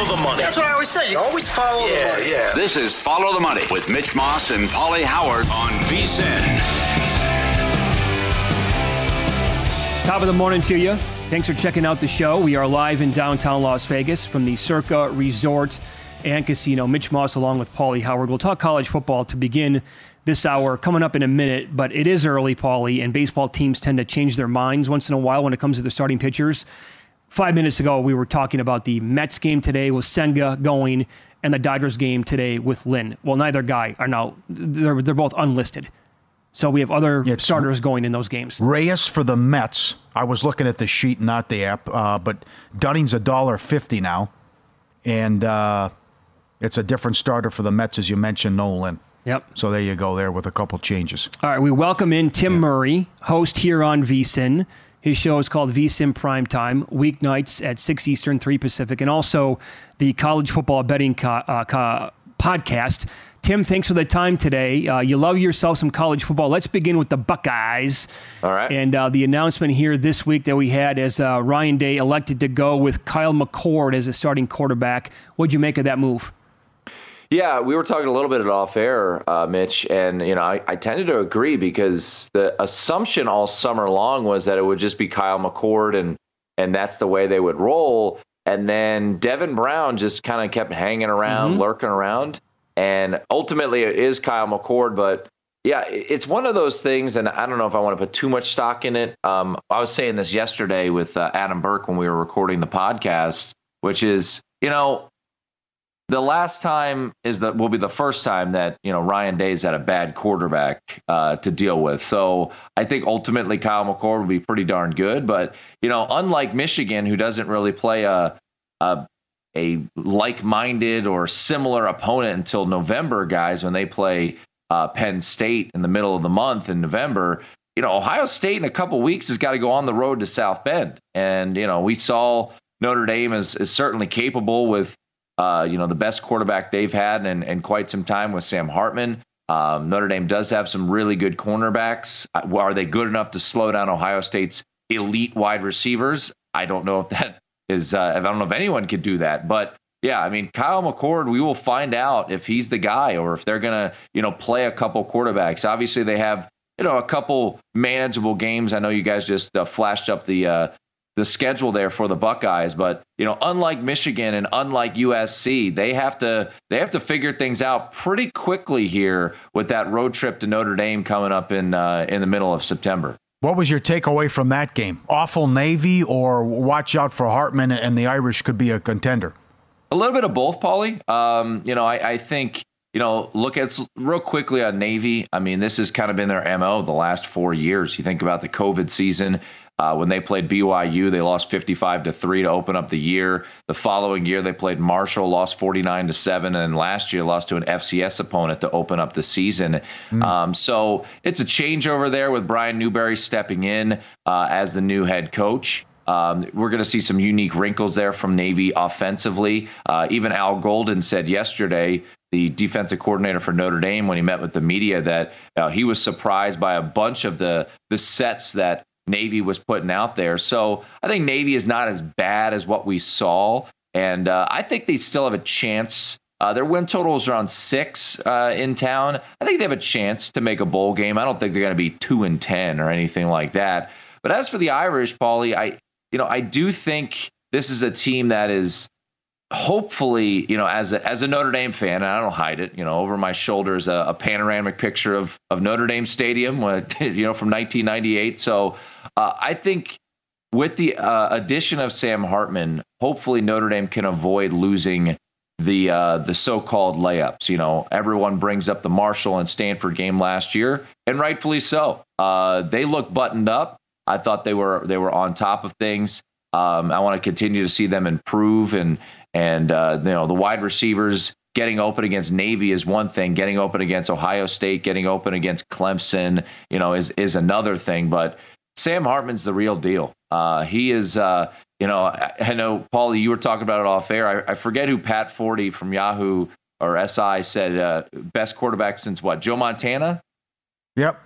Follow the money. That's what I always say. You always follow Yeah, the money. yeah. This is Follow the Money with Mitch Moss and Pauly Howard on VSIN. Top of the morning to you. Thanks for checking out the show. We are live in downtown Las Vegas from the Circa Resort and Casino. Mitch Moss along with Pauly Howard. We'll talk college football to begin this hour coming up in a minute, but it is early, Pauly, and baseball teams tend to change their minds once in a while when it comes to their starting pitchers. Five minutes ago, we were talking about the Mets game today with Senga going and the Dodgers game today with Lynn. Well, neither guy are now, they're, they're both unlisted. So we have other It's- starters going in those games. Reyes for the Mets. I was looking at the sheet, not the app, uh, but Dunning's a dollar fifty now, and uh, it's a different starter for the Mets, as you mentioned, Nolan. Yep. So there you go, there with a couple changes. All right, we welcome in Tim Murray, host here on VSIN. His show is called VSIN Prime Time, weeknights at 6 Eastern, 3 Pacific, and also the college football betting co- uh, co- podcast. Tim, thanks for the time today. Uh, you love yourself some college football. Let's begin with the Buckeyes. All right. And uh, the announcement here this week that we had as uh, Ryan Day elected to go with Kyle McCord as a starting quarterback. What'd you make of that move? Yeah, we were talking a little bit at off air, uh, Mitch, and you know I, I tended to agree because the assumption all summer long was that it would just be Kyle McCord and and that's the way they would roll. And then Devin Brown just kind of kept hanging around, lurking around, and ultimately it is Kyle McCord. But yeah, it's one of those things, and I don't know if I want to put too much stock in it. Um, I was saying this yesterday with uh, Adam Burke when we were recording the podcast, which is you know the last time is that will be the first time that you know Ryan Day's had a bad quarterback uh, to deal with. So I think ultimately Kyle McCord will be pretty darn good. But you know, unlike Michigan, who doesn't really play a a, a like-minded or similar opponent until November, guys, when they play uh, Penn State in the middle of the month in November. You know, Ohio State in a couple weeks has got to go on the road to South Bend, and you know we saw Notre Dame is, is certainly capable with uh, you know, the best quarterback they've had in, in quite some time with Sam Hartman. Um, Notre Dame does have some really good cornerbacks. Uh, Are they good enough to slow down Ohio State's elite wide receivers? I don't know if that is. Uh, I don't know if anyone could do that. But yeah, I mean, Kyle McCord. We will find out if he's the guy or if they're gonna, you know, play a couple quarterbacks. Obviously, they have, you know, a couple manageable games. I know you guys just uh, flashed up the uh, the schedule there for the Buckeyes. But you know, unlike Michigan and unlike USC, they have to they have to figure things out pretty quickly here with that road trip to Notre Dame coming up in uh, in the middle of September. What was your takeaway from that game? Awful Navy, or watch out for Hartman and the Irish could be a contender? A little bit of both, Pauly. Um, you know, I, I think you know, look at real quickly on Navy. I mean, this has kind of been their mo the last four years. You think about the COVID season. Uh, when they played BYU, they lost 55 to three to open up the year. The following year, they played Marshall, lost 49 to seven, and last year lost to an FCS opponent to open up the season. Um, so it's a changeover there with Brian Newberry stepping in uh, as the new head coach. Um, we're going to see some unique wrinkles there from Navy offensively. Uh, even Al Golden said yesterday, the defensive coordinator for Notre Dame, when he met with the media, that uh, he was surprised by a bunch of the the sets that Navy was putting out there. So I think Navy is not as bad as what we saw, and uh, I think they still have a chance. Uh, their win total is around six uh, in town. I think they have a chance to make a bowl game. I don't think they're going to be two and ten or anything like that. But as for the Irish, Pauly, I you know I do think this is a team that is hopefully, you know, as a, as a Notre Dame fan, and I don't hide it, you know, over my shoulder is a, a panoramic picture of of Notre Dame Stadium, you know, from 1998. So uh, I think with the uh, addition of Sam Hartman, hopefully Notre Dame can avoid losing the uh, the so-called layups. You know, everyone brings up the Marshall and Stanford game last year, and rightfully so. Uh, they look buttoned up. I thought they were they were on top of things. Um, I want to continue to see them improve and and uh, you know the wide receivers getting open against Navy is one thing. Getting open against Ohio State, getting open against Clemson, you know, is is another thing. But Sam Hartman's the real deal. Uh, he is. Uh, you know, I, I know, Paul, you were talking about it off air. I, I forget who Pat Forde from Yahoo or SI said uh, best quarterback since what? Joe Montana. Yep,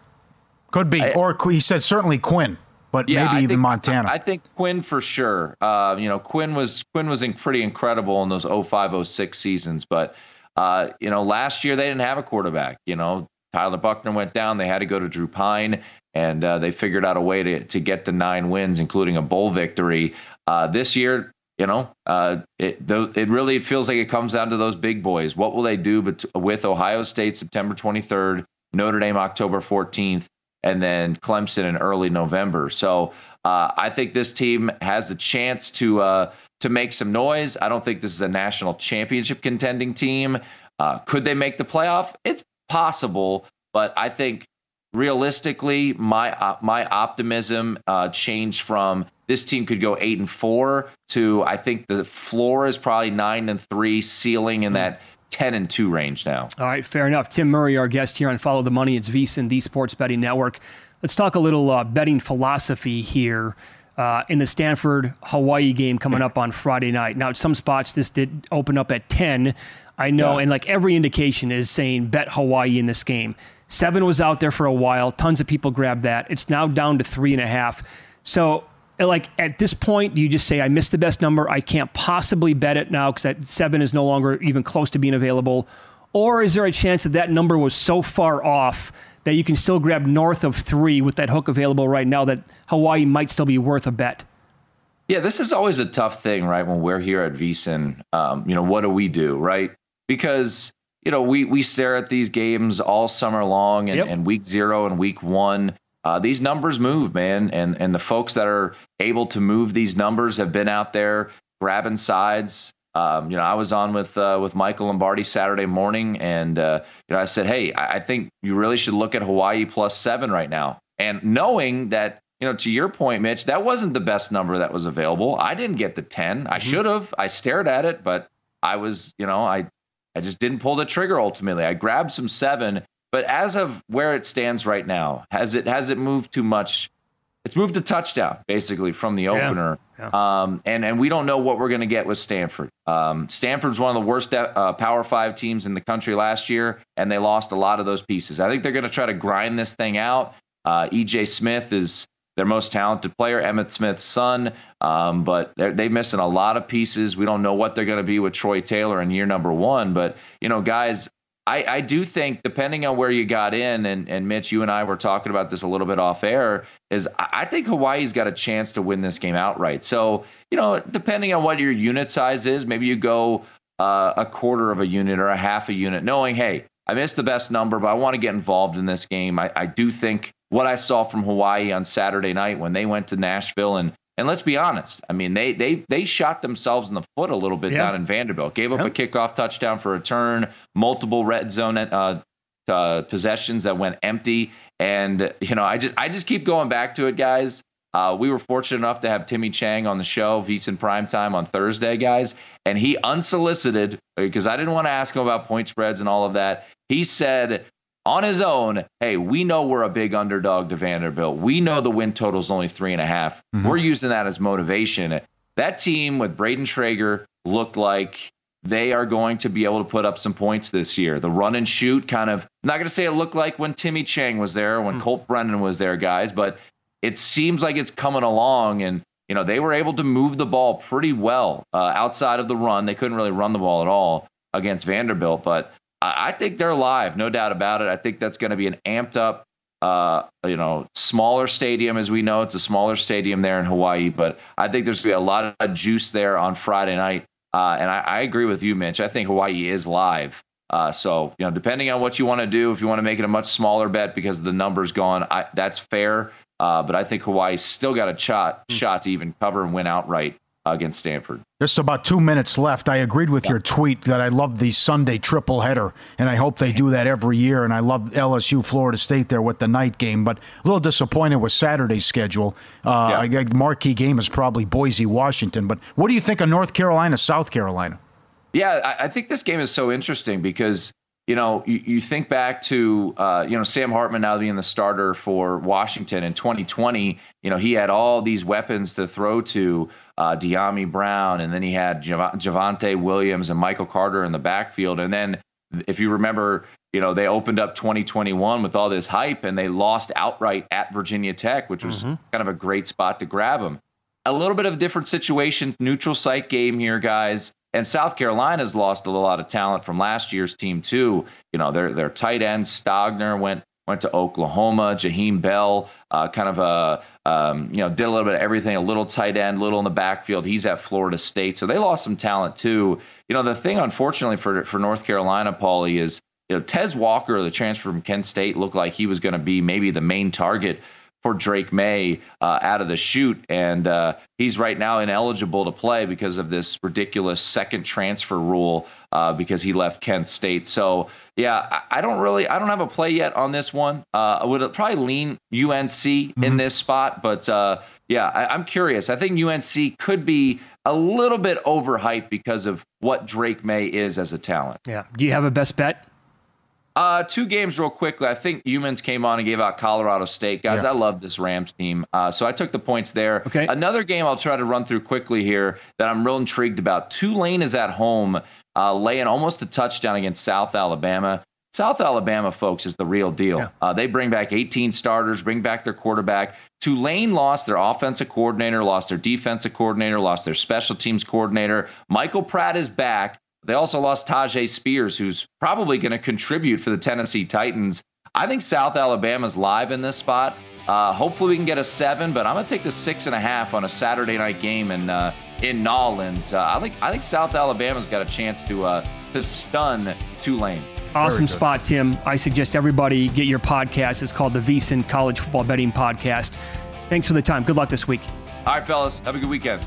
could be. I, or he said certainly Quinn but yeah, maybe I even think, Montana. I think Quinn for sure. Uh, you know, Quinn was Quinn was in pretty incredible in those 05, 06 seasons. But uh, you know, last year they didn't have a quarterback. You know, Tyler Buchner went down. They had to go to Drew Pyne, and uh, they figured out a way to to get the nine wins, including a bowl victory. Uh, this year, you know, uh, it it really feels like it comes down to those big boys. What will they do bet- with Ohio State September 23rd, Notre Dame October 14th? And then Clemson in early November. So uh, I think this team has the chance to uh, to make some noise. I don't think this is a national championship contending team. Uh, could they make the playoff? It's possible, but I think realistically, my uh, my optimism uh, changed from this team could go eight and four to I think the floor is probably nine and three, ceiling in that 10 and 2 range now. All right, fair enough. Tim Murray, our guest here on Follow the Money. It's VSIN, the Sports Betting Network. Let's talk a little uh, betting philosophy here. Uh, in the Stanford Hawaii game coming up on Friday night. Now, at some spots, this did open up at 10. I know, yeah. and like every indication is saying bet Hawaii in this game. Seven was out there for a while. Tons of people grabbed that. It's now down to three and a half. So like at this point, do you just say I missed the best number? I can't possibly bet it now because that seven is no longer even close to being available, or is there a chance that that number was so far off that you can still grab north of three with that hook available right now that Hawaii might still be worth a bet? Yeah, this is always a tough thing, right? When we're here at VSIN, um, you know, what do we do, right? Because you know we we stare at these games all summer long, and, yep. and week zero and week one uh, these numbers move, man, and and the folks that are able to move these numbers have been out there grabbing sides. Um, you know, I was on with uh, with Michael Lombardi Saturday morning, and uh, you know, I said, hey, I think you really should look at Hawaii plus seven right now, and knowing that. You know, to your point, Mitch, that wasn't the best number that was available. I didn't get the 10. I mm-hmm. should have. I stared at it, but I was, you know, I I just didn't pull the trigger ultimately. I grabbed some seven but as of where it stands right now, has it has it moved too much? It's moved a touchdown basically from the opener, yeah, yeah. Um, and and we don't know what we're going to get with Stanford. Um, Stanford's one of the worst uh, Power Five teams in the country last year, and they lost a lot of those pieces. I think they're going to try to grind this thing out. Uh, EJ Smith is their most talented player, Emmitt Smith's son. Um, but they're, they're missing a lot of pieces. We don't know what they're going to be with Troy Taylor in year number one. But, you know, guys, I, I do think, depending on where you got in, and, and Mitch, you and I were talking about this a little bit off air, is I think Hawaii's got a chance to win this game outright. So, you know, depending on what your unit size is, maybe you go uh, a quarter of a unit or a half a unit, knowing, hey, I missed the best number, but I want to get involved in this game. I, I do think what I saw from Hawaii on Saturday night when they went to Nashville and and let's be honest. I mean, they they they shot themselves in the foot a little bit yeah. down in Vanderbilt. Gave up a kickoff touchdown for a turn, multiple red zone uh, uh, possessions that went empty, and you know, I just I just keep going back to it, guys. Uh, we were fortunate enough to have Timmy Chang on the show, VSIN Prime Time on Thursday, guys, and he unsolicited because I didn't want to ask him about point spreads and all of that. He said on his own, hey, we know we're a big underdog to Vanderbilt. We know the win total is only three and a half. Mm-hmm. We're using that as motivation. That team with Brayden Schager looked like they are going to be able to put up some points this year. The run and shoot kind of, I'm not going to say it looked like when Timmy Chang was there, when mm-hmm. Colt Brennan was there, guys, but it seems like it's coming along. And, you know, they were able to move the ball pretty well uh, outside of the run. They couldn't really run the ball at all against Vanderbilt, but I think they're live, no doubt about it. I think that's going to be an amped up, uh, you know, smaller stadium as we know. It's a smaller stadium there in Hawaii, but I think there's going to be a lot of juice there on Friday night. Uh, and I, I, agree with you, Mitch. I think Hawaii is live. Uh, so, you know, depending on what you want to do, if you want to make it a much smaller bet because the numbers gone, I, that's fair. Uh, but I think Hawaii's still got a shot, mm. shot to even cover and win outright against Stanford. Just about two minutes left. I agreed with your tweet that I love the Sunday triple header, and I hope they do that every year. And I love LSU Florida State there with the night game, but a little disappointed with Saturday's schedule. Uh, yeah. The marquee game is probably Boise, Washington. But what do you think of North Carolina, South Carolina? Yeah, I think this game is so interesting because you know, you, you think back to, uh, you know, Sam Hartman now being the starter for Washington in 2020. You know, he had all these weapons to throw to uh, Dyami Brown, and then he had Jav- Javonte Williams and Michael Carter in the backfield. And then, if you remember, you know, they opened up 2021 with all this hype, and they lost outright at Virginia Tech, which was mm-hmm. kind of a great spot to grab them. A little bit of a different situation, neutral site game here, guys. And South Carolina's lost a lot of talent from last year's team too. You know, their their tight end Stogner went went to Oklahoma. Jaheim Bell, uh, kind of a um, you know did a little bit of everything, a little tight end, little in the backfield. He's at Florida State, so they lost some talent too. You know, the thing unfortunately for for North Carolina, Pauly, is you know Tez Walker, the transfer from Kent State, looked like he was going to be maybe the main target for Drake Maye uh, out of the chute, and uh, he's right now ineligible to play because of this ridiculous second transfer rule uh, because he left Kent State. So yeah, I, I, don't really, I don't have a play yet on this one. Uh, I would probably lean UNC mm-hmm. in this spot, but uh, yeah, I, I'm curious. I think UNC could be a little bit overhyped because of what Drake Maye is as a talent. Yeah. Do you have a best bet? Uh, two games real quickly. I think Youmans came on and gave out Colorado State. Guys, yeah. I love this Rams team. Uh, so I took the points there. Okay. Another game I'll try to run through quickly here that I'm real intrigued about. Tulane is at home, uh, laying almost a touchdown against South Alabama. South Alabama, folks, is the real deal. Yeah. Uh, they bring back 18 starters, bring back their quarterback. Tulane lost their offensive coordinator, lost their defensive coordinator, lost their special teams coordinator. Michael Pratt is back. They also lost Tyjae Spears, who's probably going to contribute for the Tennessee Titans. I think South Alabama's live in this spot. Uh, hopefully we can get a seven, but I'm going to take the six and a half on a Saturday night game in uh, in Nollins. Uh, I think I think South Alabama's got a chance to uh, to stun Tulane. Awesome spot, Tim. I suggest everybody get your podcast. It's called the VSIN College Football Betting Podcast. Thanks for the time. Good luck this week. All right, fellas. Have a good weekend.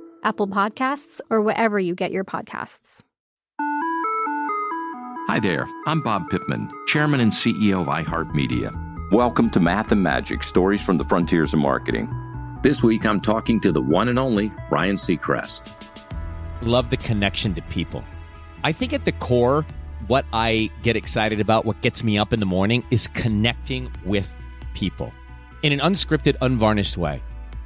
Apple Podcasts, or wherever you get your podcasts. Hi there, I'm Bob Pittman, Chairman and CEO of iHeartMedia. Welcome to Math and Magic Stories from the Frontiers of Marketing. This week I'm talking to the one and only Ryan Seacrest. Love the connection to people. I think at the core, what I get excited about, what gets me up in the morning, is connecting with people in an unscripted, unvarnished way.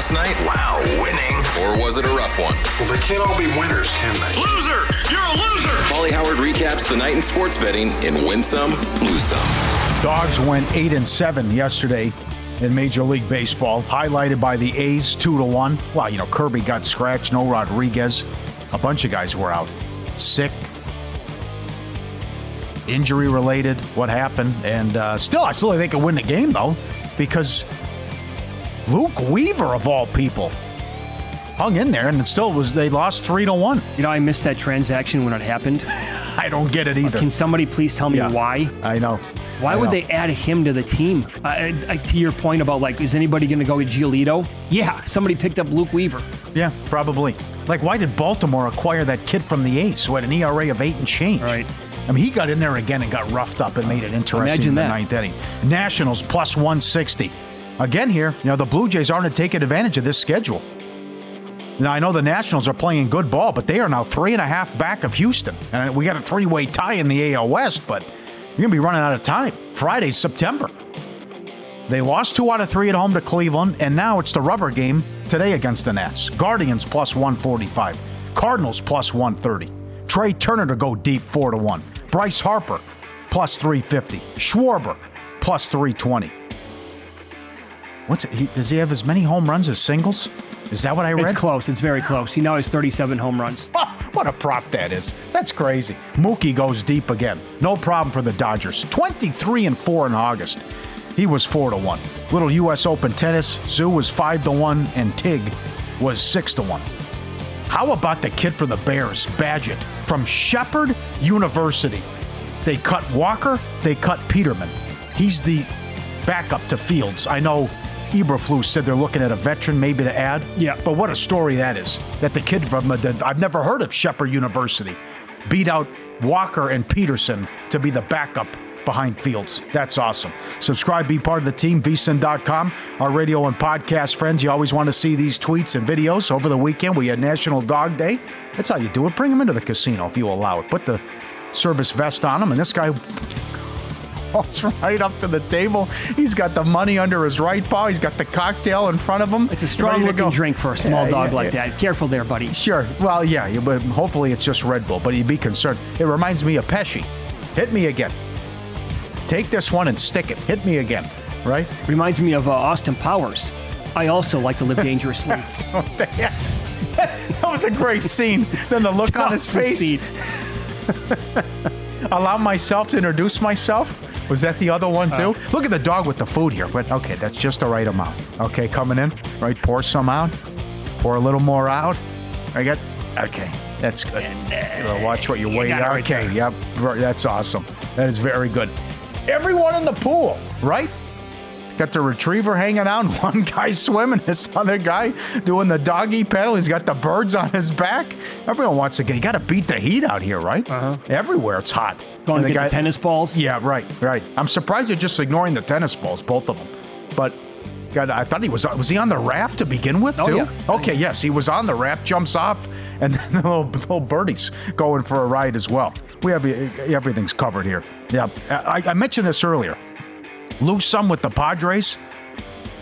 Last night? Wow, winning. Or was it a rough one? Well, they can't all be winners, can they? Loser! You're a loser! Pauly Howard recaps the night in sports betting in Win Some, Lose Some. Dogs went 8 and 7 yesterday in Major League Baseball, highlighted by the A's 2 to 1. Well, you know, Kirby got scratched, no Rodriguez. A bunch of guys were out. Sick, injury related, what happened. And uh, still, I still think they could win the game, though, because Luke Weaver of all people hung in there, and it still was. They lost three to one. You know, I missed that transaction when it happened. I don't get it uh, either. Can somebody please tell me Yeah. why? I know. Why I would know. they add him to the team? I, I, to your point about like, is anybody going to go with Giolito? Yeah, somebody picked up Luke Weaver. Yeah, probably. Like, why did Baltimore acquire that kid from the A's who had an ERA of eight and change? Right. I mean, he got in there again and got roughed up and made it interesting Imagine in the that. ninth inning. Nationals plus 160. Again, here, you know, the Blue Jays aren't taking advantage of this schedule. Now, I know the Nationals are playing good ball, but they are now three and a half back of Houston. And we got a three way tie in the AL West, but you're going to be running out of time. Friday's September. They lost two out of three at home to Cleveland, and now it's the rubber game today against the Nats. Guardians plus 145, Cardinals plus 130. Trea Turner to go deep 4 to 1. Bryce Harper plus 350. Schwarber plus 320. What's he, does he have as many home runs as singles? Is that what I read? It's close. It's very close. He now has 37 home runs. What a prop that is. That's crazy. Mookie goes deep again. No problem for the Dodgers. 23 and 4 in August. He was 4 to 1. Little US Open tennis, Zoo was 5 to 1 and Tig was 6 to 1. How about the kid for the Bears, Bagent, from Shepherd University? They cut Walker, they cut Peterman. He's the backup to Fields. I know Eberflus said they're looking at a veteran maybe to add. Yeah. But what a story that is. That the kid from, uh, the, I've never heard of Shepherd University, beat out Walker and Peterson to be the backup behind Fields. That's awesome. Subscribe, be part of the team, vsin.com. Our radio and podcast friends, you always want to see these tweets and videos. Over the weekend, we had National Dog Day. That's how you do it. Bring them into the casino if you allow it. Put the service vest on them, and this guy walks right up to the table. He's got the money under his right paw. He's got the cocktail in front of him. It's a strong looking drink for a small Yeah, dog yeah, like yeah. that. Careful there, buddy. Sure. Well, yeah, but hopefully it's just Red Bull, but you'd be concerned. It reminds me of Pesci. Hit me again. Take this one and stick it. Hit me again. Right? Reminds me of uh, Austin Powers. I also like to live dangerously. that was a great scene. Then the look on his face. Allow myself to introduce myself. Was that the other one too? Uh. Look at the dog with the food here. But okay, that's just the right amount. Okay, coming in. Right, pour some out. Pour a little more out. I got. Okay, that's good. Uh, watch what you're you weighing. got it right okay, yep, that's awesome. That is very good. Everyone in the pool, right? Got the retriever hanging out. One guy swimming. This other guy doing the doggy paddle. He's got the birds on his back. Everyone wants to get. You got to beat the heat out here, right? Uh-huh. Everywhere it's hot. Going And to get the tennis balls. Yeah, right, right. I'm surprised you're just ignoring the tennis balls, both of them. But God, I thought he was. Was he on the raft to begin with Oh, too? yeah. Okay, yes, he was on the raft. Jumps off, and then the little, little birdies going for a ride as well. We have everything's covered here. Yeah, I, I mentioned this earlier. Lose some with the Padres.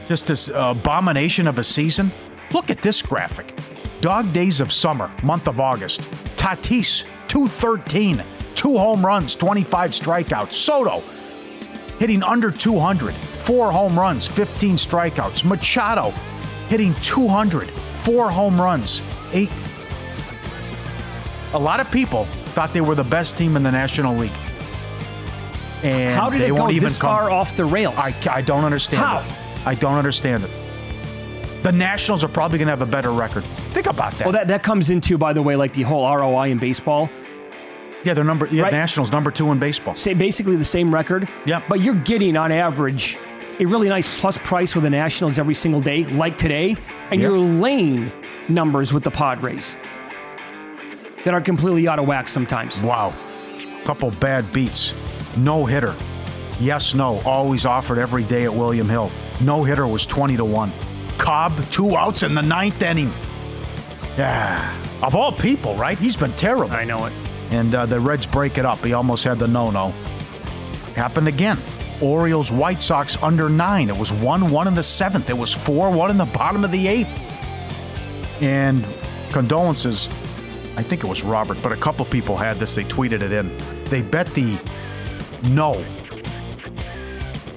Just this uh, abomination of a season. Look at this graphic. Dog days of summer, month of August. Tatis, 213, two home runs, 25 strikeouts. Soto, hitting under 200, four home runs, 15 strikeouts. Machado, hitting 200, four home runs, eight. A lot of people thought they were the best team in the National League. And How did they it go won't even this come- far off the rails? I, I don't understand How? it. I don't understand it. The Nationals are probably going to have a better record. Think about that. Well, that, that comes into, by the way, like the whole ROI in baseball. yeah, they're number. Yeah, Right. Nationals number two in baseball. Say basically the same record. Yeah, But you're getting on average a really nice plus price with the Nationals every single day, like today, and Yep. you're laying numbers with the Padres that are completely out of whack sometimes. Wow. Couple bad beats. No hitter. Yes, no. Always offered every day at William Hill. No hitter was 20 to 1. Cobb, two outs in the ninth inning. Yeah. Of all people, right? He's been terrible. I know it. And uh, the Reds break it up. He almost had the no no. Happened again. Orioles, White Sox under nine. It was 1 1 in the seventh. It was 4 1 in the bottom of the eighth. And condolences. I think it was Robert, but a couple people had this. They tweeted it in. They bet the no.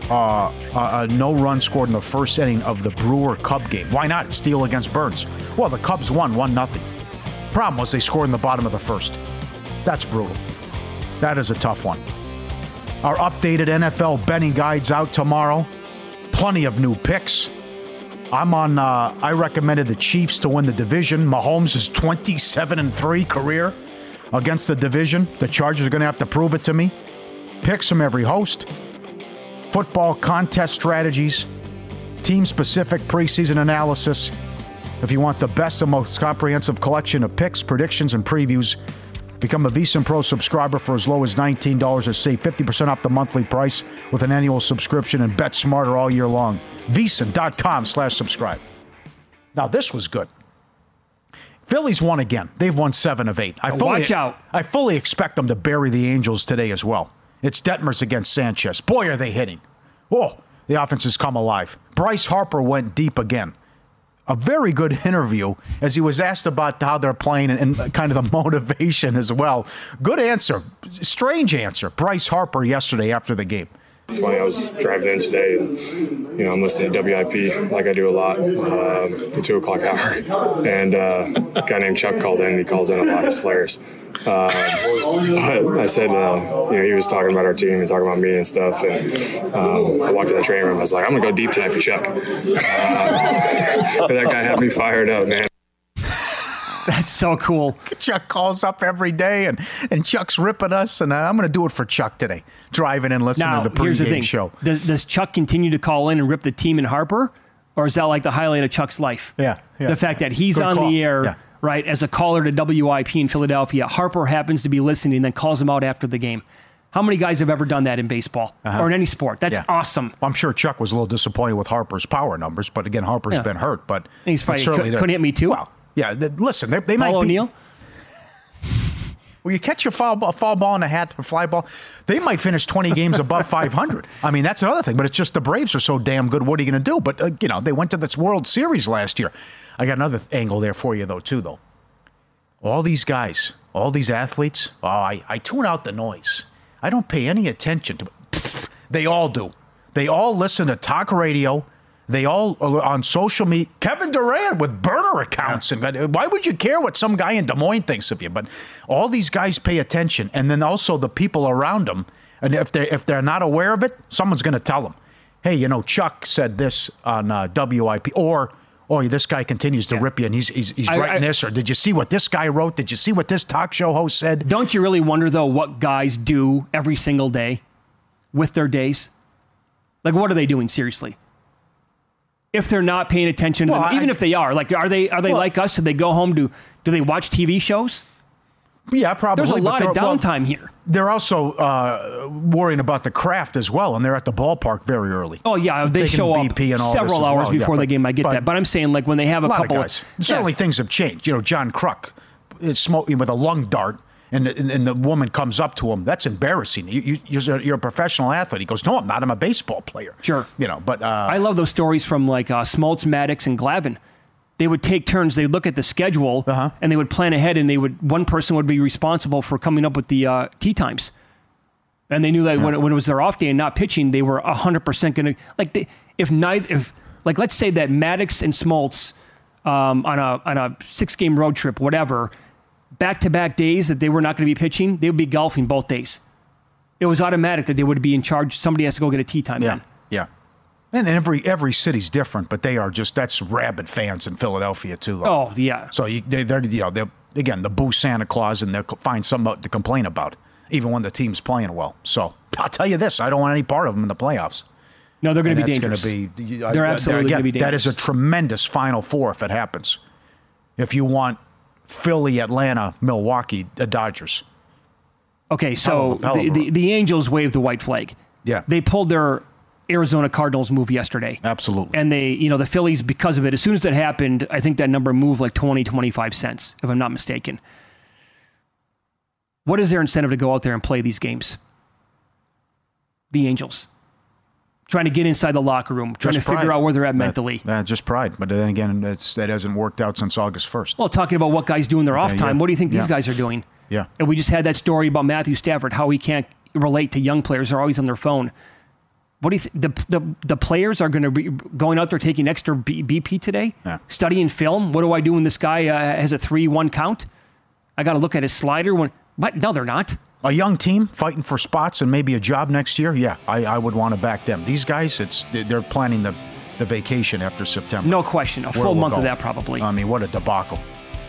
Uh, a, a no run scored in the first inning of the Brewer Cub game. Why not steal against Burns? Well, the Cubs won one nothing. Problem was they scored in the bottom of the first. That's brutal. That is a tough one. Our updated NFL betting guides out tomorrow. Plenty of new picks. I'm on. Uh, I recommended the Chiefs to win the division. Mahomes is 27 and three career against the division. The Chargers are going to have to prove it to me. Picks from every host. Football contest strategies. Team specific preseason analysis. If you want the best and most comprehensive collection of picks, predictions, and previews, become a VSiN Pro subscriber for as low as $19 or save 50% off the monthly price with an annual subscription and bet smarter all year long. VSiN.com slash subscribe. Now, this was good. Phillies won again. They've won seven of eight. I fully, Watch out. I fully expect them to bury the Angels today as well. It's Detmers against Sanchez. Boy, are they hitting. Oh, the offense has come alive. Bryce Harper went deep again. A very good interview as he was asked about how they're playing and, and kind of the motivation as well. Good answer. Strange answer. Bryce Harper yesterday after the game. It's funny. I was driving in today, and you know I'm listening to WIP like I do a lot, um, the two o'clock hour, and uh, a guy named Chuck called in. He calls in a lot. of hilarious. Uh, but I said, uh, you know, he was talking about our team and talking about me and stuff, and um, I walked in the training room. I was like, I'm gonna go deep tonight for Chuck. Uh, that guy had me fired up, man. That's so cool. Chuck calls up every day, and, and Chuck's ripping us, and uh, I'm going to do it for Chuck today. Driving and listening Now, to the here's the pregame thing. show. Does, does Chuck continue to call in and rip the team in Harper? Or is that like the highlight of Chuck's life? Yeah. yeah. The fact that he's Good on call. the air, Yeah. right, as a caller to WIP in Philadelphia. Harper happens to be listening and then calls him out after the game. How many guys have ever done that in baseball Uh-huh. or in any sport? That's Yeah. awesome. I'm sure Chuck was a little disappointed with Harper's power numbers, but again, Harper's Yeah. been hurt. But He's but certainly could, they're- could hit me too. Well, yeah. th- listen, they, they might Paul be. Will you catch a foul, a foul ball in a hat, a fly ball? They might finish 20 games above 500. I mean, that's another thing. But it's just the Braves are so damn good. What are you going to do? But uh, you know, they went to this World Series last year. I got another angle there for you, though, too. Though, all these guys, all these athletes. Oh, I, I tune out the noise. I don't pay any attention to. They all do. They all listen to talk radio. They all on social media. Kevin Durant with burner accounts, and uh, why would you care what some guy in Des Moines thinks of you? But all these guys pay attention, and then also the people around them. And if they if they're not aware of it, someone's going to tell them, "Hey, you know, Chuck said this on uh, WIP," or "Oh, this guy continues to rip you, and he's he's, he's I- writing I- this," or "Did you see what this guy wrote? Did you see what this talk show host said?" Don't you really wonder though what guys do every single day with their days? Like what are they doing seriously? If they're not paying attention to Well, them, I- even if they are, like, are they are they Well- like us? Do they go home to do they watch TV shows? Yeah, probably. There's a but lot of they're- well, downtime here. They're also uh, worrying about the craft as well, and they're at the ballpark very early. Oh yeah, they Taking show up several hours well. Yeah, before the game. I get but that, but I'm saying like when they have a, a couple of guys. Yeah. Certainly, things have changed. You know, John Kruk is smoking with a lung dart. And the, and the woman comes up to him. That's embarrassing. You, you, you're, a, you're a professional athlete. He goes, "No, I'm not. I'm a baseball player." Sure. You know, but uh, I love those stories from like uh, Smoltz, Maddux, and Glavine. They would take turns. They would look at the schedule Uh-huh. and they would plan ahead. And they would one person would be responsible for coming up with the uh, tee times. And they knew that when, it- when it was their off day and not pitching, they were hundred percent going to like they, if neither if like let's say that Maddux and Smoltz um, on a on a six game road trip, whatever, back to back days that they were not going to be pitching, they would be golfing both days. It was automatic that they would be in charge. Somebody has to go get a tee time. Yeah, then. yeah. And every every city's different, but they are just that's rabid fans in Philadelphia too. Oh yeah. So you, they, they're you know they're again the boo Santa Claus, and they'll find something to complain about, even when the team's playing well. So I'll tell you this: I don't want any part of them in the playoffs. No, they're going to be dangerous. Gonna be, They're absolutely gonna be dangerous. That is a tremendous Final Four if it happens. If you want Philly, Atlanta, Milwaukee, the Dodgers. Okay, so the, the, the Angels waved the white flag. Yeah. They pulled their Arizona Cardinals move yesterday. Absolutely. And they, you know, the Phillies, because of it, as soon as that happened, I think that number moved like 20, 25 cents, if I'm not mistaken. What is their incentive to go out there and play these games? The Angels. Trying to get inside the locker room, trying Just to figure out where they're at That- mentally. that- just pride. But then again, it's, that hasn't worked out since August 1st. Well, talking about what guys do in their off Yeah, time, yeah. what do you think these Yeah. guys are doing? Yeah. And we just had that story about Matthew Stafford, how he can't relate to young players. They're always on their phone. What do you think? The, the, the players are going to be going out there taking extra B, BP today, Yeah. studying film. What do I do when this guy uh, has a 3 1 count? I got to look at his slider. When, what? No, they're not. A young team fighting for spots and maybe a job next year. Yeah, I, I would want to back them. These guys, it's they're planning the, the vacation after September. No question. A Where full we'll month of that, probably. I mean, what a debacle.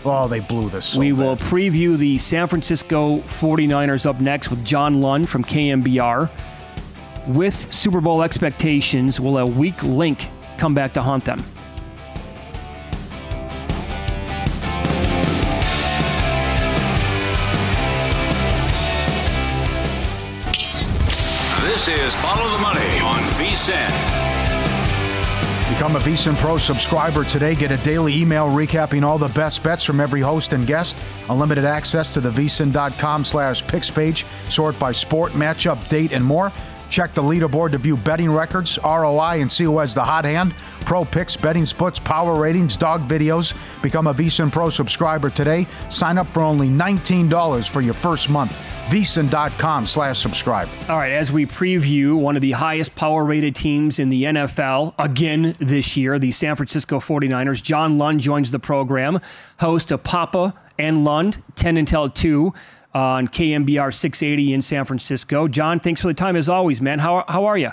Oh, they blew this. So we bad. will preview the San Francisco 49ers up next with John Lund from KNBR. With Super Bowl expectations, will a weak link come back to haunt them? This is Follow the Money on VSIN. Become a VSiN Pro subscriber today. Get a daily email recapping all the best bets from every host and guest. Unlimited access to the VSiN.com slash picks page. Sort by sport, matchup, date, and more. Check the leaderboard to view betting records, ROI, and see who has the hot hand. Pro picks, betting splits, power ratings, dog videos. Become a VSiN Pro subscriber today. Sign up for only $19 for your first month. VSiN.com slash subscribe. All right, as we preview one of the highest power rated teams in the NFL again this year, the San Francisco 49ers, John Lund joins the program, host of Papa and Lund, 10 until 2 on KNBR 680 in San Francisco. John, thanks for the time as always, man. How, how are you?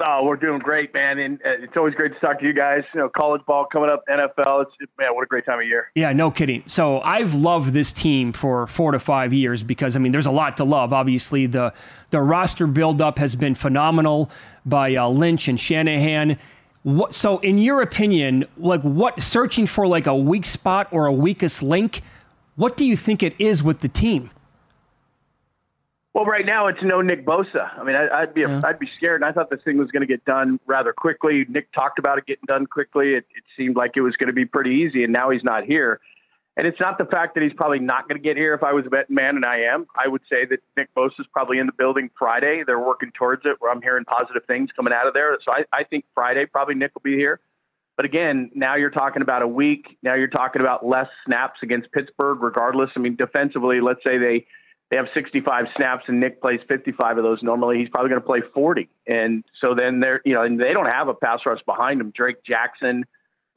Oh, we're doing great, man, and uh, it's always great to talk to you guys. You know, college ball coming up, NFL. It's man, what a great time of year. Yeah, no kidding. So I've loved this team for four to five years because I mean, there's a lot to love. Obviously, the the roster buildup has been phenomenal by uh, Lynch and Shanahan. What, so, in your opinion, like what searching for like a weak spot or a weakest link? What do you think it is with the team? Well, right now it's no Nick Bosa. I mean, I, I'd be I'd be scared. And I thought this thing was going to get done rather quickly. Nick talked about it getting done quickly. It, it seemed like it was going to be pretty easy, and now he's not here. And it's not the fact that he's probably not going to get here. If I was a betting man, and I am, I would say that Nick Bosa is probably in the building Friday. They're working towards it. Where I'm hearing positive things coming out of there. So I, I think Friday probably Nick will be here. But again, now you're talking about a week. Now you're talking about less snaps against Pittsburgh, regardless. I mean, defensively, let's say they they have 65 snaps and Nick plays 55 of those normally. He's probably going to play 40. And so then they're, you know, and they don't have a pass rush behind him. Drake Jackson,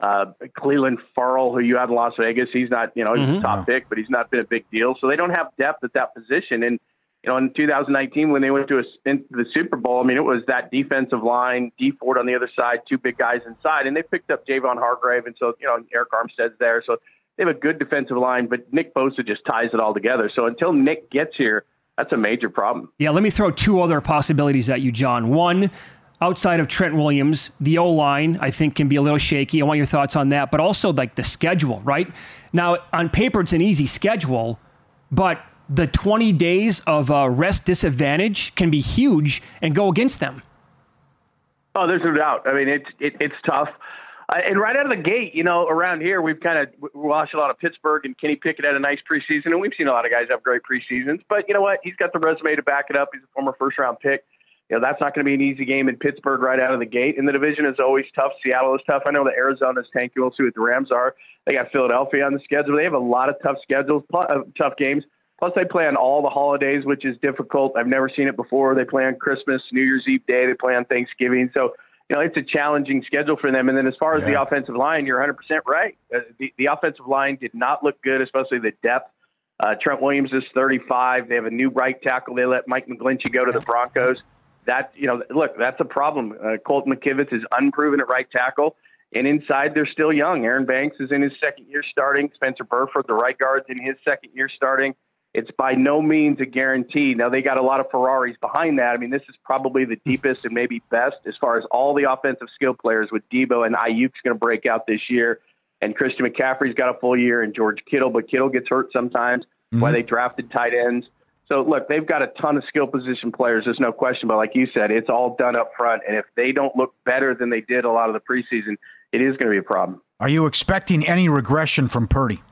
uh, Clelin Ferrell, who you had in Las Vegas, he's not, you know, he's Mhm. a top pick, but he's not been a big deal. So they don't have depth at that position. And, you know, in 2019, when they went to a, the Super Bowl, I mean, it was that defensive line, Dee Ford on the other side, two big guys inside, and they picked up Javon Hargrave. And so, you know, Arik Armstead's there. So they have a good defensive line, but Nick Bosa just ties it all together. So until Nick gets here, that's a major problem. Yeah, let me throw two other possibilities at you, John. One, outside of Trent Williams, the O line, I think, can be a little shaky. I want your thoughts on that, but also like the schedule, right? Now, on paper, it's an easy schedule, but the 20 days of uh, rest disadvantage can be huge and go against them. Oh, there's no doubt. I mean, it's it, it's tough. Uh, and right out of the gate, you know, around here, we've kind of watched a lot of Pittsburgh, and Kenny Pickett had a nice preseason, and we've seen a lot of guys have great preseasons. But you know what? He's got the resume to back it up. He's a former first round pick. You know, that's not going to be an easy game in Pittsburgh right out of the gate. And the division is always tough. Seattle is tough. I know that Arizona's tanky. We'll see what the Rams are. They got Philadelphia on the schedule. They have a lot of tough schedules, uh, tough games. Plus, they play on all the holidays, which is difficult. I've never seen it before. They play on Christmas, New Year's Eve Day. They play on Thanksgiving. So you know, it's a challenging schedule for them. And then as far as yeah. the offensive line, you're 100% right. Uh, the, the offensive line did not look good, especially the depth. Uh, Trent Williams is 35. They have a new right tackle. They let Mike McGlinchey go to the Broncos. That, you know, look, that's a problem. Uh, Colton McKivitz is unproven at right tackle. And inside, they're still young. Aaron Banks is in his second year starting. Spencer Burford, the right guard's in his second year starting. It's by no means a guarantee. Now they got a lot of Ferraris behind that. I mean, this is probably the deepest and maybe best as far as all the offensive skill players with Deebo and Aiyuk's going to break out this year, and Christian McCaffrey's got a full year, and George Kittle, but Kittle gets hurt sometimes. Mm-hmm. Why they drafted tight ends. So look, they've got a ton of skill position players. There's no question, but like you said, it's all done up front, and if they don't look better than they did a lot of the preseason, it is going to be a problem. Are you expecting any regression from Purdy?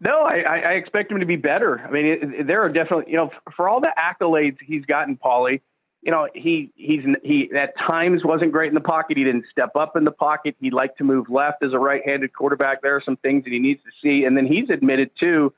No, I, I expect him to be better. I mean, it, there are definitely, you know, for all the accolades he's gotten, Pauly, you know, he he's he at times wasn't great in the pocket. He didn't step up in the pocket. He liked to move left as a right-handed quarterback. There are some things that he needs to see, and then he's admitted too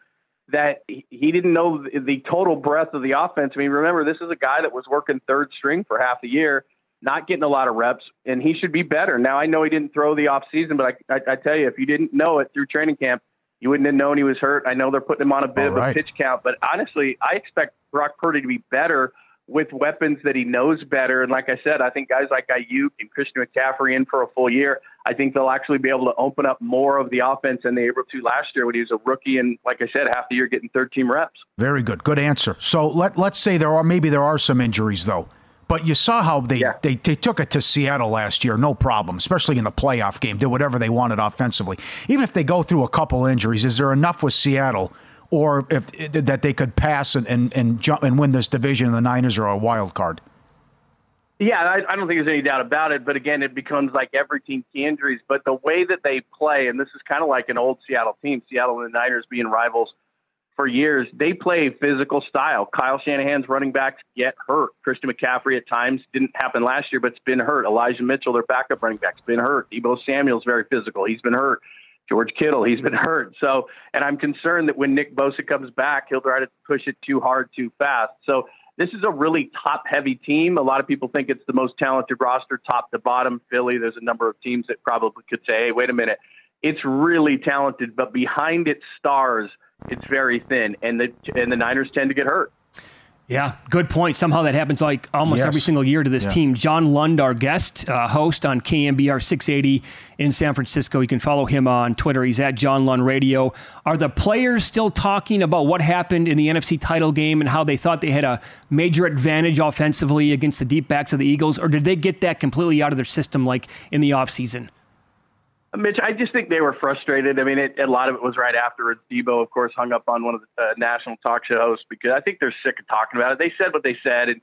that he didn't know the total breadth of the offense. I mean, remember this is a guy that was working third string for half the year, not getting a lot of reps, and he should be better. Now I know he didn't throw the off season, but I, I, I tell you, if you didn't know it through training camp you wouldn't have known he was hurt. I know they're putting him on a bit All of right. a pitch count, but honestly, I expect Brock Purdy to be better with weapons that he knows better. And like I said, I think guys like Aiyuk and Christian McCaffrey in for a full year, I think they'll actually be able to open up more of the offense than they were able to last year when he was a rookie and, like I said, half the year getting 13 reps. Very good. Good answer. So let, let's say there are maybe there are some injuries, though. But you saw how they, yeah. they, they took it to Seattle last year, no problem, especially in the playoff game, did whatever they wanted offensively. Even if they go through a couple injuries, is there enough with Seattle or if that they could pass and, and, and jump and win this division and the Niners are a wild card? Yeah, I, I don't think there's any doubt about it. But again, it becomes like every team key injuries. But the way that they play, and this is kind of like an old Seattle team, Seattle and the Niners being rivals – for years, they play physical style. Kyle Shanahan's running backs get hurt. Christian McCaffrey at times didn't happen last year, but it's been hurt. Elijah Mitchell, their backup running back's been hurt. Deebo Samuel's very physical. He's been hurt. George Kittle, he's been hurt. So, and I'm concerned that when Nick Bosa comes back, he'll try to push it too hard, too fast. So, this is a really top heavy team. A lot of people think it's the most talented roster, top to bottom. Philly, there's a number of teams that probably could say, hey, wait a minute. It's really talented, but behind its stars, it's very thin, and the and the Niners tend to get hurt. Yeah, good point. Somehow that happens like almost yes. every single year to this yeah. team. John Lund, our guest uh, host on KNBR 680 in San Francisco. You can follow him on Twitter. He's at John Lund Radio. Are the players still talking about what happened in the NFC title game and how they thought they had a major advantage offensively against the deep backs of the Eagles, or did they get that completely out of their system like in the offseason? Mitch, I just think they were frustrated. I mean, it, a lot of it was right afterwards. Deebo, of course, hung up on one of the uh, national talk show hosts because I think they're sick of talking about it. They said what they said, and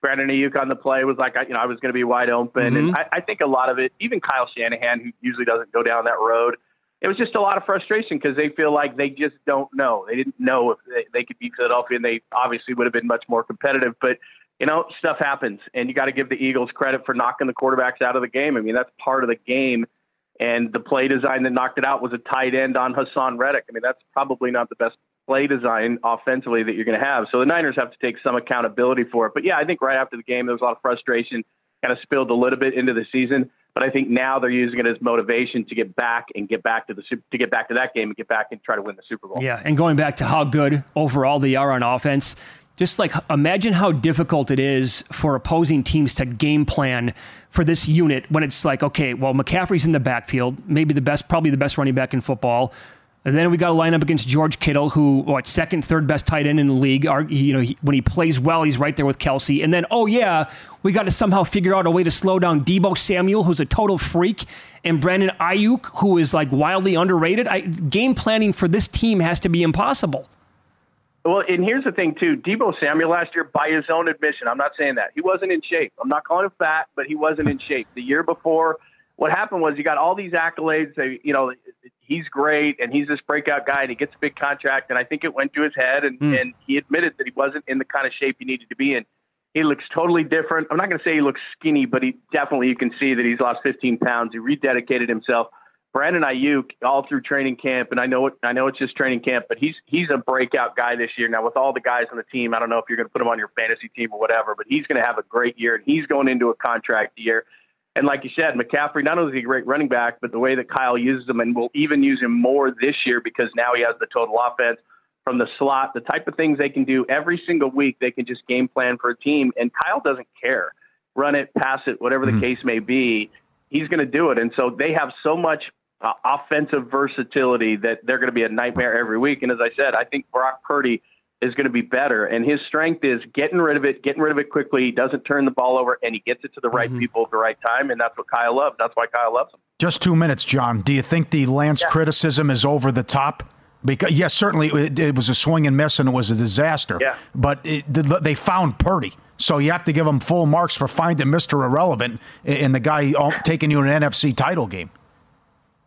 Brandon Aiyuk on the play was like, you know, I was going to be wide open, mm-hmm. and I, I think a lot of it, even Kyle Shanahan, who usually doesn't go down that road, it was just a lot of frustration because they feel like they just don't know. They didn't know if they, they could beat Philadelphia, and they obviously would have been much more competitive, but you know, stuff happens, and you got to give the Eagles credit for knocking the quarterbacks out of the game. I mean, that's part of the game and the play design that knocked it out was a tight end on Haason Reddick. I mean, that's probably not the best play design offensively that you're going to have. So the Niners have to take some accountability for it. But yeah, I think right after the game, there was a lot of frustration, kind of spilled a little bit into the season. But I think now they're using it as motivation to get back and get back to the to get back to that game and get back and try to win the Super Bowl. Yeah, and going back to how good overall they are on offense, just like imagine how difficult it is for opposing teams to game plan for this unit when it's like, okay, well, McCaffrey's in the backfield, maybe the best, probably the best running back in football. And then we got to line up against George Kittle, who what second, third best tight end in the league. Our, you know, he, when he plays well, he's right there with Kelce. And then, oh yeah, we got to somehow figure out a way to slow down Deebo Samuel, who's a total freak, and Brandon Aiyuk, who is like wildly underrated. I, game planning for this team has to be impossible. Well, and here's the thing too. Deebo Samuel last year, by his own admission, I'm not saying that he wasn't in shape. I'm not calling him fat, but he wasn't in shape. The year before, what happened was he got all these accolades. They, you know, he's great and he's this breakout guy and he gets a big contract. And I think it went to his head and, mm. and he admitted that he wasn't in the kind of shape he needed to be in. He looks totally different. I'm not going to say he looks skinny, but he definitely, you can see that he's lost 15 pounds. He rededicated himself. Brandon Aiyuk all through training camp, and I know it, I know it's just training camp, but he's he's a breakout guy this year. Now with all the guys on the team, I don't know if you're going to put him on your fantasy team or whatever, but he's going to have a great year, and he's going into a contract year. And like you said, McCaffrey not only is he a great running back, but the way that Kyle uses him, and will even use him more this year because now he has the total offense from the slot, the type of things they can do every single week. They can just game plan for a team, and Kyle doesn't care. Run it, pass it, whatever the mm-hmm. case may be. He's going to do it, and so they have so much uh, offensive versatility that they're going to be a nightmare every week. And as I said, I think Brock Purdy is going to be better. And his strength is getting rid of it, getting rid of it quickly. He doesn't turn the ball over, and he gets it to the right mm-hmm. people at the right time. And that's what Kyle loves. That's why Kyle loves him. Just two minutes, John. Do you think the Lance yeah. criticism is over the top? Because yes, certainly it, it, was a swing and miss and it was a disaster. Yeah. But it, they found Purdy, so you have to give him full marks for finding Mister Irrelevant and the guy taking you in an NFC title game.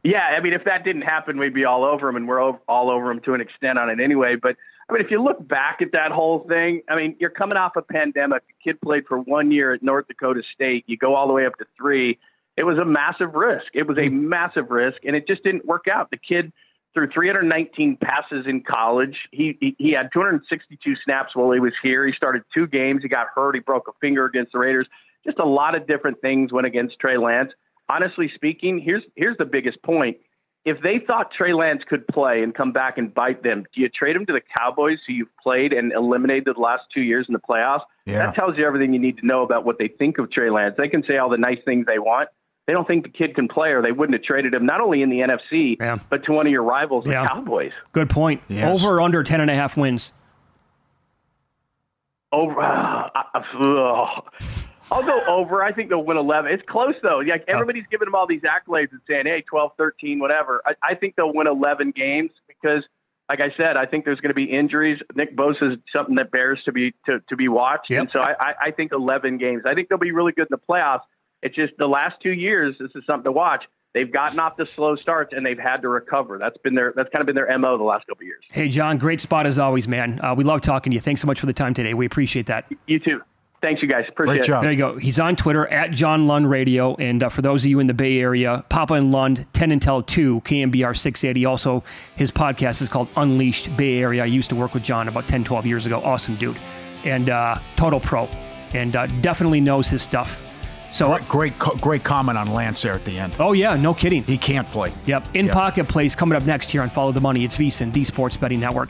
Yeah, I mean, if that didn't happen, we'd be all over him, and we're all over him to an extent on it anyway. But I mean, if you look back at that whole thing, I mean, you're coming off a pandemic. A kid played for one year at North Dakota State. You go all the way up to three. It was a massive risk. It was a mm-hmm. massive risk, and it just didn't work out. The kid threw 319 passes in college. He, he he had 262 snaps while he was here. He started two games. He got hurt. He broke a finger against the Raiders. Just a lot of different things went against Trey Lance. Honestly speaking, here's here's the biggest point if they thought Trey Lance could play and come back and bite them, do you trade him to the Cowboys who you've played and eliminated the last two years in the playoffs? Yeah. That tells you everything you need to know about what they think of Trey Lance. They can say all the nice things they want. They don't think the kid can play, or they wouldn't have traded him not only in the NFC, yeah. but to one of your rivals, yeah. the Cowboys. Good point. Yes. Over or under 10 and a half wins? Over. Uh, uh, I'll go over. I think they'll win 11. It's close, though. Like everybody's giving them all these accolades and saying, hey, 12, 13, whatever. I, I think they'll win 11 games because, like I said, I think there's going to be injuries. Nick Bosa is something that bears to be to, to be watched. Yep. And so I, I, I think 11 games. I think they'll be really good in the playoffs. It's just the last two years, this is something to watch. They've gotten off the slow starts and they've had to recover. That's been their that's kind of been their mo the last couple years. Hey, John, great spot as always, man. Uh, we love talking to you. Thanks so much for the time today. We appreciate that. You too. Thanks, you guys. Appreciate Great job. There you go. He's on Twitter at John Lund Radio. And uh, for those of you in the Bay Area, Papa and Lund, 10 until 2, KNBR 680. Also, his podcast is called Unleashed Bay Area. I used to work with John about 10, 12 years ago. Awesome dude. And uh, total pro. And uh, definitely knows his stuff. So great, great, great comment on Lance there at the end. Oh yeah, no kidding. He can't play. Yep. In yep. pocket plays coming up next here on Follow the Money. It's VSIN, the Sports Betting Network.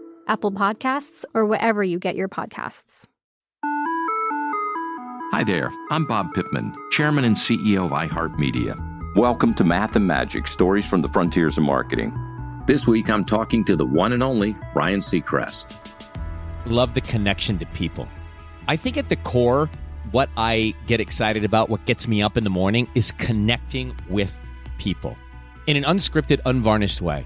Apple Podcasts, or wherever you get your podcasts. Hi there, I'm Bob Pittman, Chairman and CEO of iHeartMedia. Welcome to Math and Magic Stories from the Frontiers of Marketing. This week I'm talking to the one and only Ryan Seacrest. Love the connection to people. I think at the core, what I get excited about, what gets me up in the morning, is connecting with people in an unscripted, unvarnished way.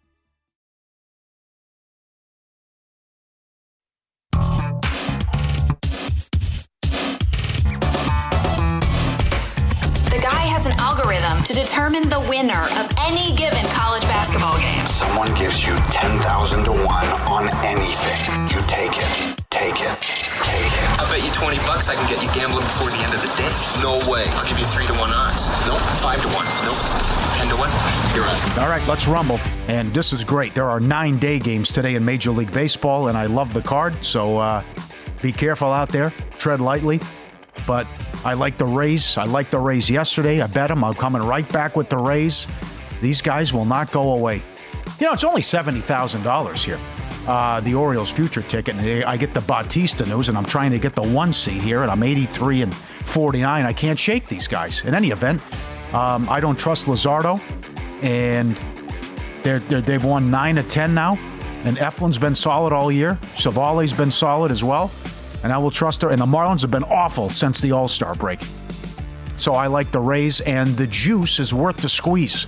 Algorithm to determine the winner of any given college basketball game. Someone gives you 10,000 to 1 on anything. You take it. Take it. Take it. I bet you 20 bucks I can get you gambling before the end of the day. No way. I'll give you 3 to 1 odds. Nope. 5 to 1. Nope. 10 to 1. You're on. All right, let's rumble. And this is great. There are nine day games today in Major League Baseball, and I love the card. So uh, be careful out there. Tread lightly. But I like the Rays. I like the Rays yesterday. I bet them. I'm coming right back with the Rays. These guys will not go away. You know, it's only $70,000 here. Uh, the Orioles future ticket. And I get the Bautista news, and I'm trying to get the one seat here, and I'm 83 and 49. I can't shake these guys. In any event, um, I don't trust Luzardo, and they're, they've won 9 to 10 now, and Eflin's been solid all year. Savale's been solid as well, and I will trust her. And the Marlins have been awful since the All Star break. So I like the Rays, and the juice is worth the squeeze.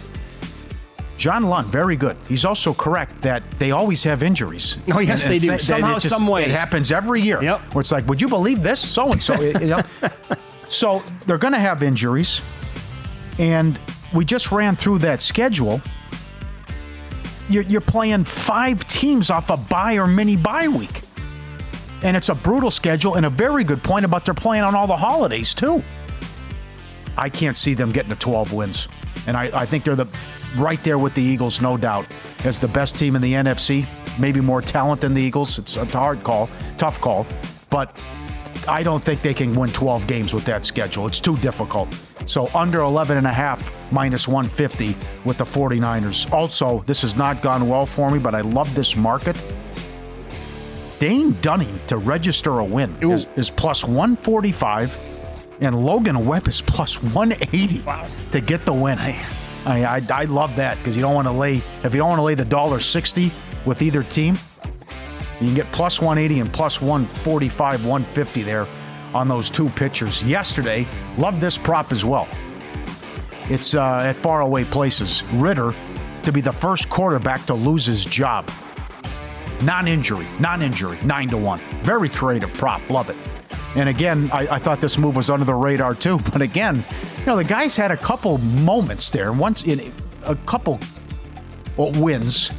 John Lund, very good. He's also correct that they always have injuries. Oh, yes, And- they and do. that- that Somehow, just- some way. It happens every year. Yep. Where it's like, would you believe this? So and so. You know. so they're going to have injuries, and we just ran through that schedule. You're, you're playing five teams off a bye or mini bye week, and it's a brutal schedule. And a very good point about they're playing on all the holidays too. I can't see them getting to 12 wins. And I, I think they're the right there with the Eagles, no doubt, as the best team in the NFC. Maybe more talent than the Eagles. It's a hard call, tough call. But I don't think they can win 12 games with that schedule. It's too difficult. So under 11 and a half minus 150 with the 49ers. Also, this has not gone well for me, but I love this market. Dane Dunning to register a win is, is plus 145 and Logan Webb is plus 180 to get the win. I, I, I love that because you don't want to lay if you don't want to lay the dollar 60 with either team, you can get plus 180 and plus 145, 150 there on those two pitchers. Yesterday, love this prop as well. It's uh, at faraway places. Ridder to be the first quarterback to lose his job. Non-injury, non-injury, nine to one. Very creative prop. Love it. And again, I, I, thought this move was under the radar too. But again, you know, the guys had a couple moments there. Once in a couple wins,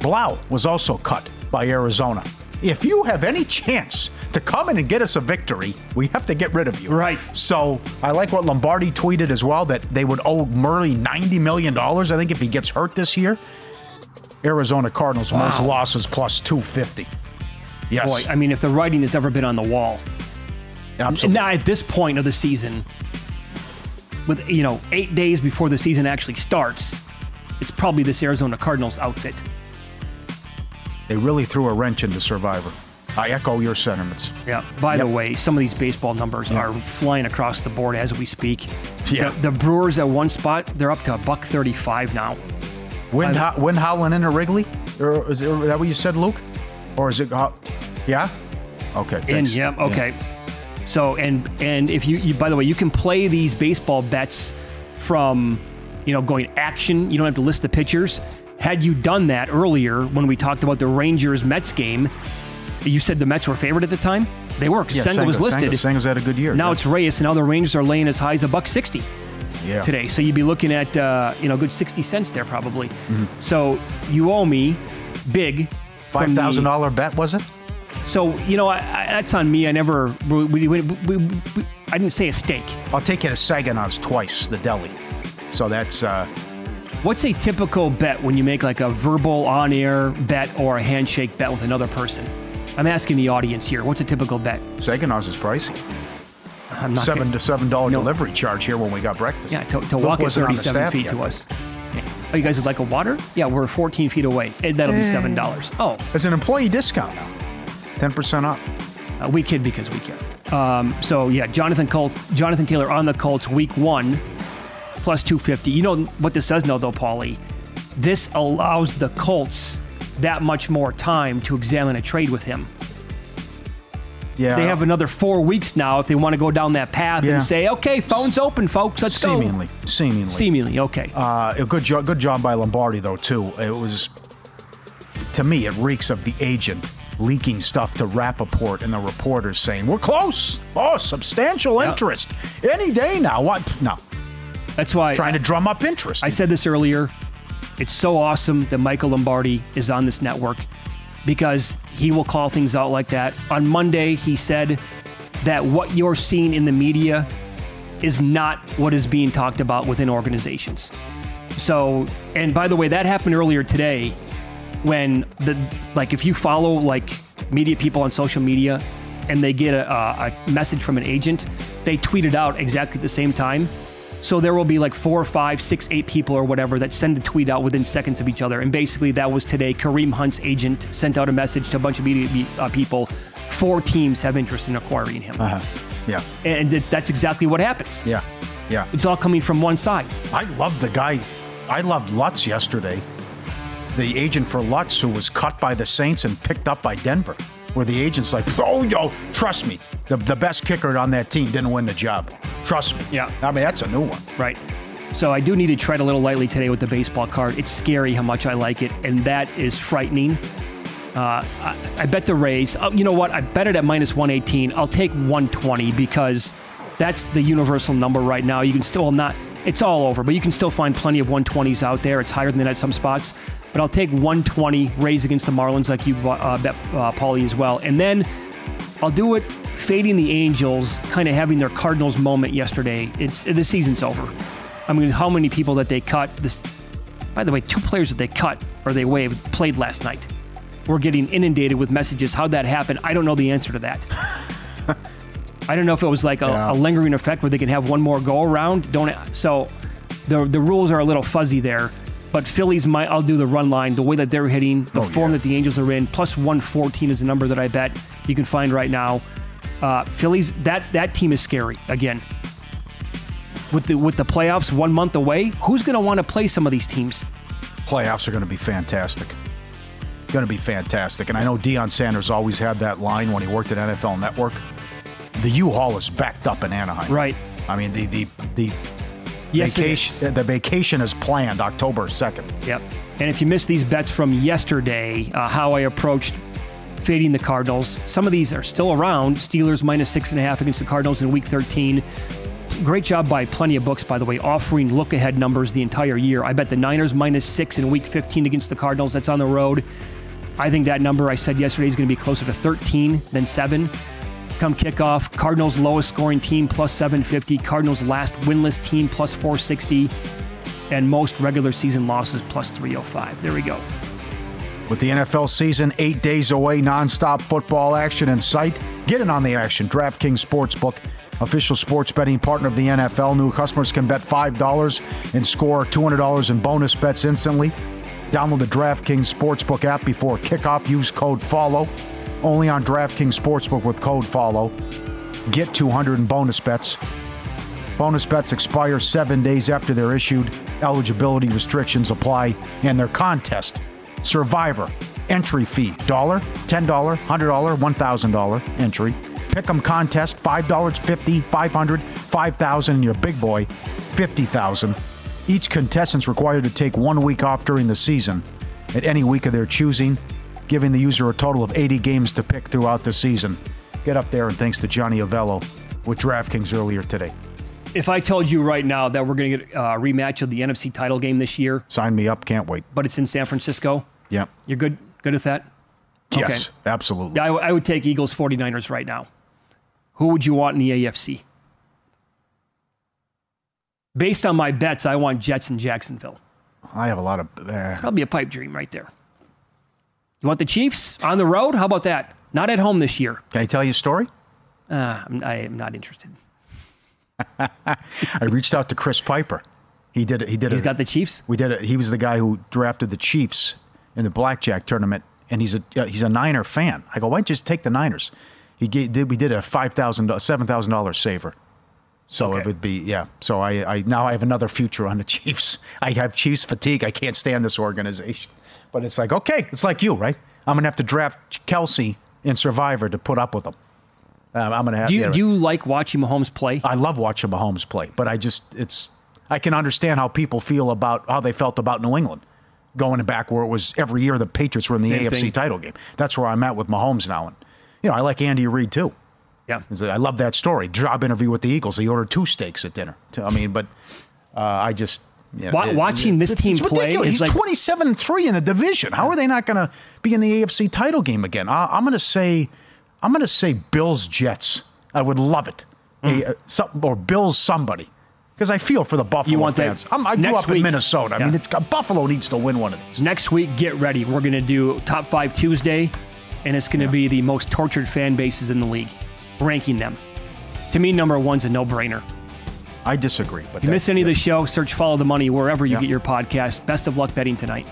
Blau was also cut by Arizona. If you have any chance to come in and get us a victory, we have to get rid of you. Right. So I like what Lombardi tweeted as well that they would owe Murray $90 million, I think, if he gets hurt this year. Arizona Cardinals wow. most losses plus 250. Yes. Boy, I mean, if the writing has ever been on the wall. Absolutely. Now, at this point of the season, with, you know, eight days before the season actually starts, it's probably this Arizona Cardinals outfit. They really threw a wrench into Survivor. I echo your sentiments. Yeah. By Yep. the way, some of these baseball numbers are flying across the board as we speak. Yeah. The, the Brewers at one spot, they're up to a buck thirty-five now. Wind, I- ho- wind howling into Wrigley? Or is, it, is that what you said, Luke? Or is it? Uh, yeah. Okay. And thanks. yep, Yeah. okay. So and and if you, you by the way, you can play these baseball bets from you know going action. You don't have to list the pitchers. Had you done that earlier when we talked about the Rangers Mets game, you said the Mets were favored at the time. They were. 'cause Yeah, Senga was listed. Senga- Senga's had a good year. Now yeah. it's Reyes, and now the Rangers are laying as high as a buck sixty yeah. today. So you'd be looking at uh, you know a good sixty cents there probably. Mhm. So you owe me big. Five thousand dollar bet was it? So you know I, I, that's on me. I never we, we, we, we, I didn't say a stake. I'll take you to Saginaws twice, the deli. So that's uh, What's a typical bet when you make like a verbal on-air bet or a handshake bet with another person? I'm asking the audience here. What's a typical bet? Saginaws is pricey. I'm not seven gonna- to seven dollar delivery charge here when we got breakfast. Yeah, to, to walk at wasn't on the 37 feet yet. to us. Oh, you guys would like a water? Yeah, we're 14 feet away. And that'll be Eh. seven dollars. Oh, It's an employee discount now. Ten percent off. uh, we kid because we care. Um, so yeah, Jonathan Colt, Jonathan Taylor on the Colts week one plus 250. You know what this does know though, Pauly? This allows the Colts that much more time to examine a trade with him. Yeah. They have another four weeks now if they want to go down that path Yeah. and say, okay, phone's open, folks. Let's seemingly, go. seemingly, Seemingly, okay. Uh, a good job, good job by Lombardi though too. It was, to me, it reeks of the agent leaking stuff to Rapoport and the reporters saying we're close. Oh, substantial interest any day now. What? No, That's why trying to drum up interest. I said this earlier. It's so awesome that Michael Lombardi is on this network because he will call things out like that. On Monday, he said that what you're seeing in the media is not what is being talked about within organizations. So, and by the way, that happened earlier today when the like if you follow like media people on social media and they get a, a, message from an agent, they tweet it out exactly at the same time. So there will be like four, five, six, eight people or whatever that send a tweet out within seconds of each other. And basically, that was today. Kareem Hunt's agent sent out a message to a bunch of media uh, people. Four teams have interest in acquiring him, Uh-huh. Yeah, and th- that's exactly what happens. yeah, yeah. It's all coming from one side. I love the guy. I loved Lutz yesterday. The agent for Lutz, who was cut by the Saints and picked up by Denver, where the agent's like, "Oh, yo, trust me, the the best kicker on that team didn't win the job. Trust me." Yeah. I mean, that's a new one. Right. So I do need to tread a little lightly today with the baseball card. It's scary how much I like it, and that is frightening. Uh, I, I bet the Rays. Oh, you know what? I bet it at minus 118. I'll take 120 because that's the universal number right now. You can still not. It's all over, but you can still find plenty of 120s out there. It's higher than that at some spots, but I'll take 120 Rays against the Marlins, like you uh, bet uh, Pauly as well, and then I'll do it fading the Angels, kind of having their Cardinals moment yesterday. It's the season's over. I mean, how many people that they cut? This, by the way, two players that they cut or they waived played last night. We're getting inundated with messages. How'd that happen? I don't know the answer to that. I don't know if it was like a, Yeah. a lingering effect where they can have one more go around. Don't so the the rules are a little fuzzy there. But Phillies might. I'll do the run line. The way that they're hitting, the Oh, form yeah. that the Angels are in, plus 114 is the number that I bet you can find right now. Uh, Phillies. That that team is scary again. With the with the playoffs one month away, who's going to want to play some of these teams? Playoffs are going to be fantastic. Going to be fantastic. And I know Deion Sanders always had that line when he worked at NFL Network. The U-Haul is backed up in Anaheim. Right. I mean, the the the Yes, vacation the vacation is planned October second. Yep. And if you missed these bets from yesterday, uh, how I approached fading the Cardinals, some of these are still around. Steelers minus six and a half against the Cardinals in Week 13. Great job by Plenty of Books, by the way, offering look ahead numbers the entire year. I bet the Niners minus six in Week 15 against the Cardinals. That's on the road. I think that number I said yesterday is going to be closer to 13 than seven. Come kickoff, Cardinals lowest scoring team plus 750, Cardinals last winless team plus 460, and most regular season losses plus 305. There we go. With the NFL season eight days away, nonstop football action in sight, get in on the action. DraftKings Sportsbook, official sports betting partner of the NFL. New customers can bet $5 and score $200 in bonus bets instantly. Download the DraftKings Sportsbook app before kickoff. Use code FOLLOW. Only on DraftKings Sportsbook with code FOLLOW. Get 200 in bonus bets. Bonus bets expire seven days after they're issued. Eligibility restrictions apply, and their contest Survivor entry fee dollar, ten dollar, hundred dollar, one thousand dollar entry. Pick'em contest $5, 50, 500, 5,000, and your big boy fifty thousand. Each contestant's required to take one week off during the season at any week of their choosing, giving the user a total of 80 games to pick throughout the season. Get up there and thanks to Johnny Avello with DraftKings earlier today. If I told you right now that we're going to get a rematch of the NFC title game this year, sign me up. Can't wait. But it's in San Francisco. Yeah. You're good. Good with that. Yes, okay. absolutely. Yeah, I, I would take Eagles 49ers right now. Who would you want in the AFC? Based on my bets, I want Jets in Jacksonville. I have a lot of. Uh, That'll be a pipe dream right there. You want the Chiefs on the road? How about that? Not at home this year. Can I tell you a story? Uh, I'm, I am not interested. I reached out to Chris Piper. He did. He did. He's a, got the Chiefs. We did. A, he was the guy who drafted the Chiefs in the blackjack tournament, and he's a uh, he's a Niner fan. I go, why don't you just take the Niners? He gave, did. We did a five thousand, seven thousand dollars saver. So okay. it would be yeah. So I, I now I have another future on the Chiefs. I have Chiefs fatigue. I can't stand this organization. But it's like okay, it's like you, right? I'm gonna have to draft Kelce in Survivor to put up with them. Um, I'm gonna have. Do you, do you like watching Mahomes play? I love watching Mahomes play, but I just it's I can understand how people feel about how they felt about New England going back where it was every year the Patriots were in the Same AFC thing. title game. That's where I'm at with Mahomes now, and you know I like Andy Reid too. Yeah, I love that story. Job interview with the Eagles. He ordered two steaks at dinner. I mean, but uh, I just you know, watching it, this it's, team it's play. He's like, 27 3 in the division. How are they not going to be in the AFC title game again? I, am going to say, I'm going to say Bills Jets. I would love it. Mm. A, uh, some, or Bills somebody. Because I feel for the Buffalo you want fans. That i grew up week, in Minnesota. I mean, it's Buffalo needs to win one of these. Next week, get ready. We're going to do top five Tuesday, and it's going to yeah. be the most tortured fan bases in the league, ranking them. To me, number one's a no-brainer. I disagree. But if you miss any of the show, search Follow the Money wherever you yeah. get your podcast. Best of luck betting tonight.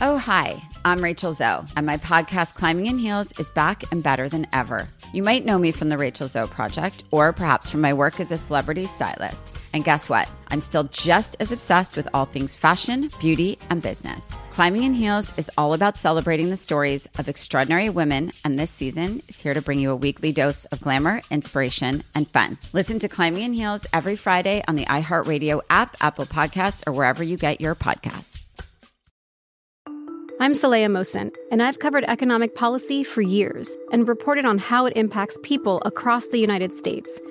Oh, hi. I'm Rachel Zoe, and my podcast, Climbing in Heels, is back and better than ever. You might know me from the Rachel Zoe Project, or perhaps from my work as a celebrity stylist. And guess what? I'm still just as obsessed with all things fashion, beauty, and business. Climbing in Heels is all about celebrating the stories of extraordinary women, and this season is here to bring you a weekly dose of glamour, inspiration, and fun. Listen to Climbing in Heels every Friday on the iHeartRadio app, Apple Podcasts, or wherever you get your podcasts. I'm Saleha Mohsin, and I've covered economic policy for years and reported on how it impacts people across the United States –